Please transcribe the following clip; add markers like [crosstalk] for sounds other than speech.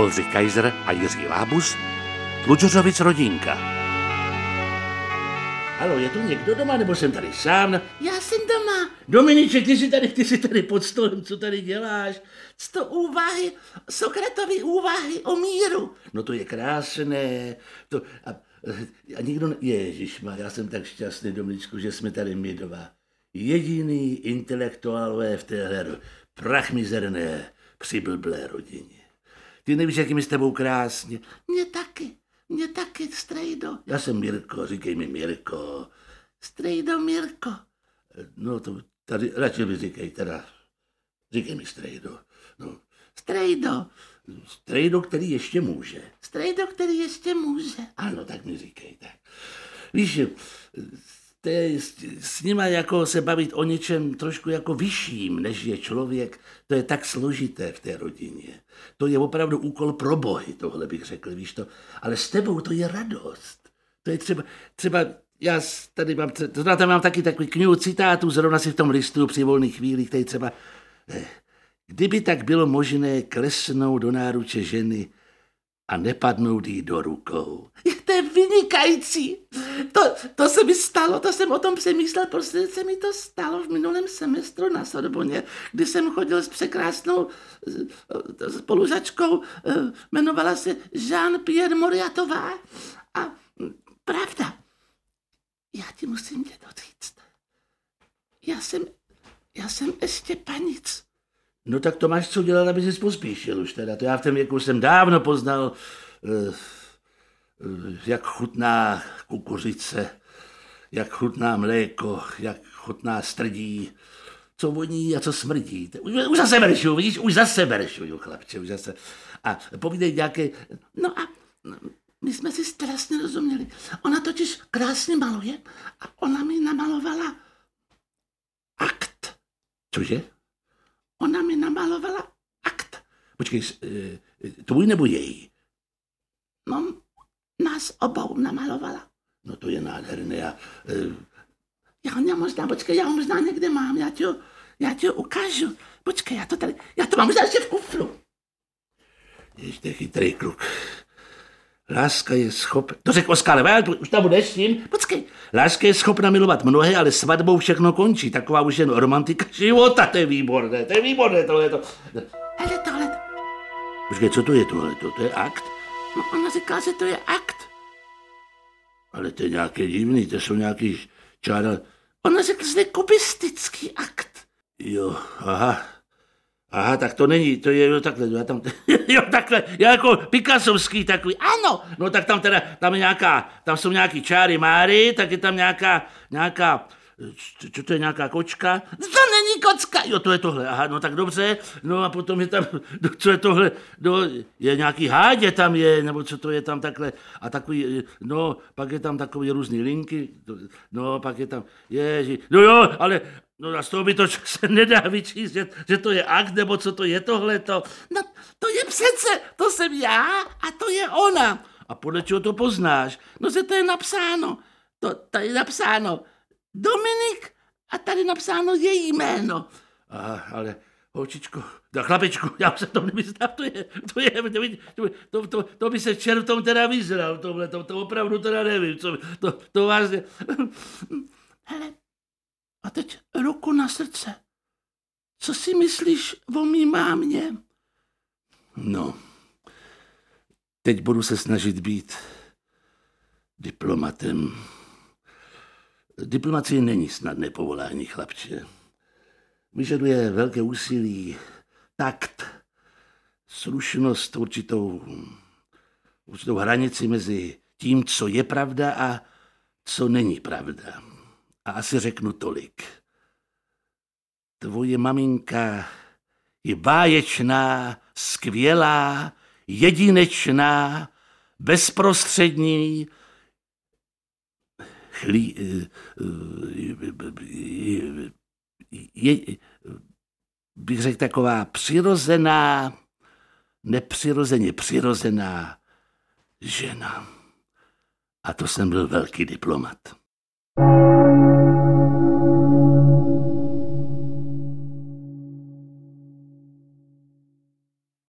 Oldřich Kaiser a Jiří Lábus, Tlučořovic rodinka. Halo, je tu někdo doma, nebo jsem tady sám? Já jsem doma. Dominiče, ty jsi tady, ty jsi tady pod stolem, co tady děláš? Sto úvahy, Sokratovy úvahy o míru. No to je krásné. To, a, a nikdo, ne... Ježišma, já jsem tak šťastný, Dominičku, že jsme tady my dva. Jediný intelektuálové v téhle prach mizerné, přiblblé rodině. Ty nevíš, jak je mi s tebou krásně. Mě taky, mě taky, strejdo. Já jsem Mirko, říkej mi Mirko. Strejdo Mirko. No to tady radši mi říkej teda. Říkej mi Strejdo. No, Strejdo, Strejdo, který ještě může. strejdo, který ještě může. Ano, tak mi říkej tak. Víš, to je s, s nima jako se bavit o něčem trošku jako vyšším, než je člověk, to je tak složité v té rodině. To je opravdu úkol pro bohy, tohle bych řekl, víš to. Ale s tebou to je radost. To je třeba, třeba já tady mám, to tam mám taky takový knihu citátů, zrovna si v tom listu při volných chvílích, který třeba, eh, kdyby tak bylo možné klesnout do náruče ženy a nepadnout jí do rukou. To je vynikající. To, to se mi stalo, to jsem o tom přemýšlel, protože se mi to stalo v minulém semestru na Sorboně, kdy jsem chodil s překrásnou spolužačkou, eh, jmenovala se Jean-Pierre Moriatová. A pravda, já ti musím něco říct. Já jsem, já jsem ještě panic. No tak to máš co dělat, aby jsi pospíšil už teda. To já v tom věku jsem dávno poznal, eh, eh, jak chutná kukuřice, jak chutná mléko, jak chutná strdí, co voní a co smrdí. Už, už zase veršuju, vidíš, už zase veršuju, chlapče, už zase. A povídej nějaké, No a my jsme si strašně rozuměli. Ona totiž krásně maluje a ona mi namalovala akt. cože? Namalovala akt. Počkej, eh, eh, tvůj nebo její? No, nás obou namalovala. No to je nádherné a eh, Já ho možná, počkej, já ho možná někde mám, já ti ho, já ti ho ukážu. Počkej, já to tady, já to mám možná ještě v kufru. Ještě chytrý kluk. Láska je schopna... To řekl Oskar Wilde, už tam budeš s tím? Počkej, Láska je schopna milovat mnohé, ale svatbou všechno končí. Taková už jen romantika života, to je výborné, to je výborné, tohle je to. hele tohle. Počkej, co to je tohle? To, to je akt? No, ona říkala, že to je akt. Ale to je nějaké divný, to jsou nějaký čára... Ona řekla, že to je kubistický akt. Jo, aha. Aha, tak to není, to je jo, takhle, já tam, [laughs] jo, takhle, já jako Picassovský takový, Ano, No tak tam teda, tam je nějaká, tam jsou nějaký čáry máry, tak je tam nějaká, nějaká, co- to je nějaká kočka? to není kocka. Jo, to je tohle, aha, no tak dobře, no a potom je tam, [laughs] no, co je tohle, no, je nějaký hádě tam je, nebo co to je tam takhle, a takový, no, pak je tam takový různý linky, no, pak je tam, ježi, no jo, ale, no a z toho by to [laughs] se nedá vyčíst, že, že to je akt, nebo co to je tohleto. No, to je přece, to jsem já a to je ona. A podle čeho to poznáš? No, že to je napsáno. To, tady je napsáno Dominik a tady napsáno její jméno. Aha, ale holčičko, da chlapečku, já se to nemyslím, to je, to je, to, je- to, to, to, by se čertom teda vyzral, tohle, to, to opravdu teda nevím, co, to, to teď ruku na srdce. Co si myslíš o mý mámě? no, teď budu se snažit být diplomatem. Diplomacie není snadné povolání, chlapče. Vyžaduje velké úsilí, takt, slušnost, určitou, určitou hranici mezi tím, co je pravda a co není pravda. A asi řeknu tolik. Tvoje maminka je báječná, skvělá, jedinečná, bezprostřední, chlí, eh, eh, je, bych řekl taková přirozená, nepřirozeně přirozená žena. A to jsem byl velký diplomat.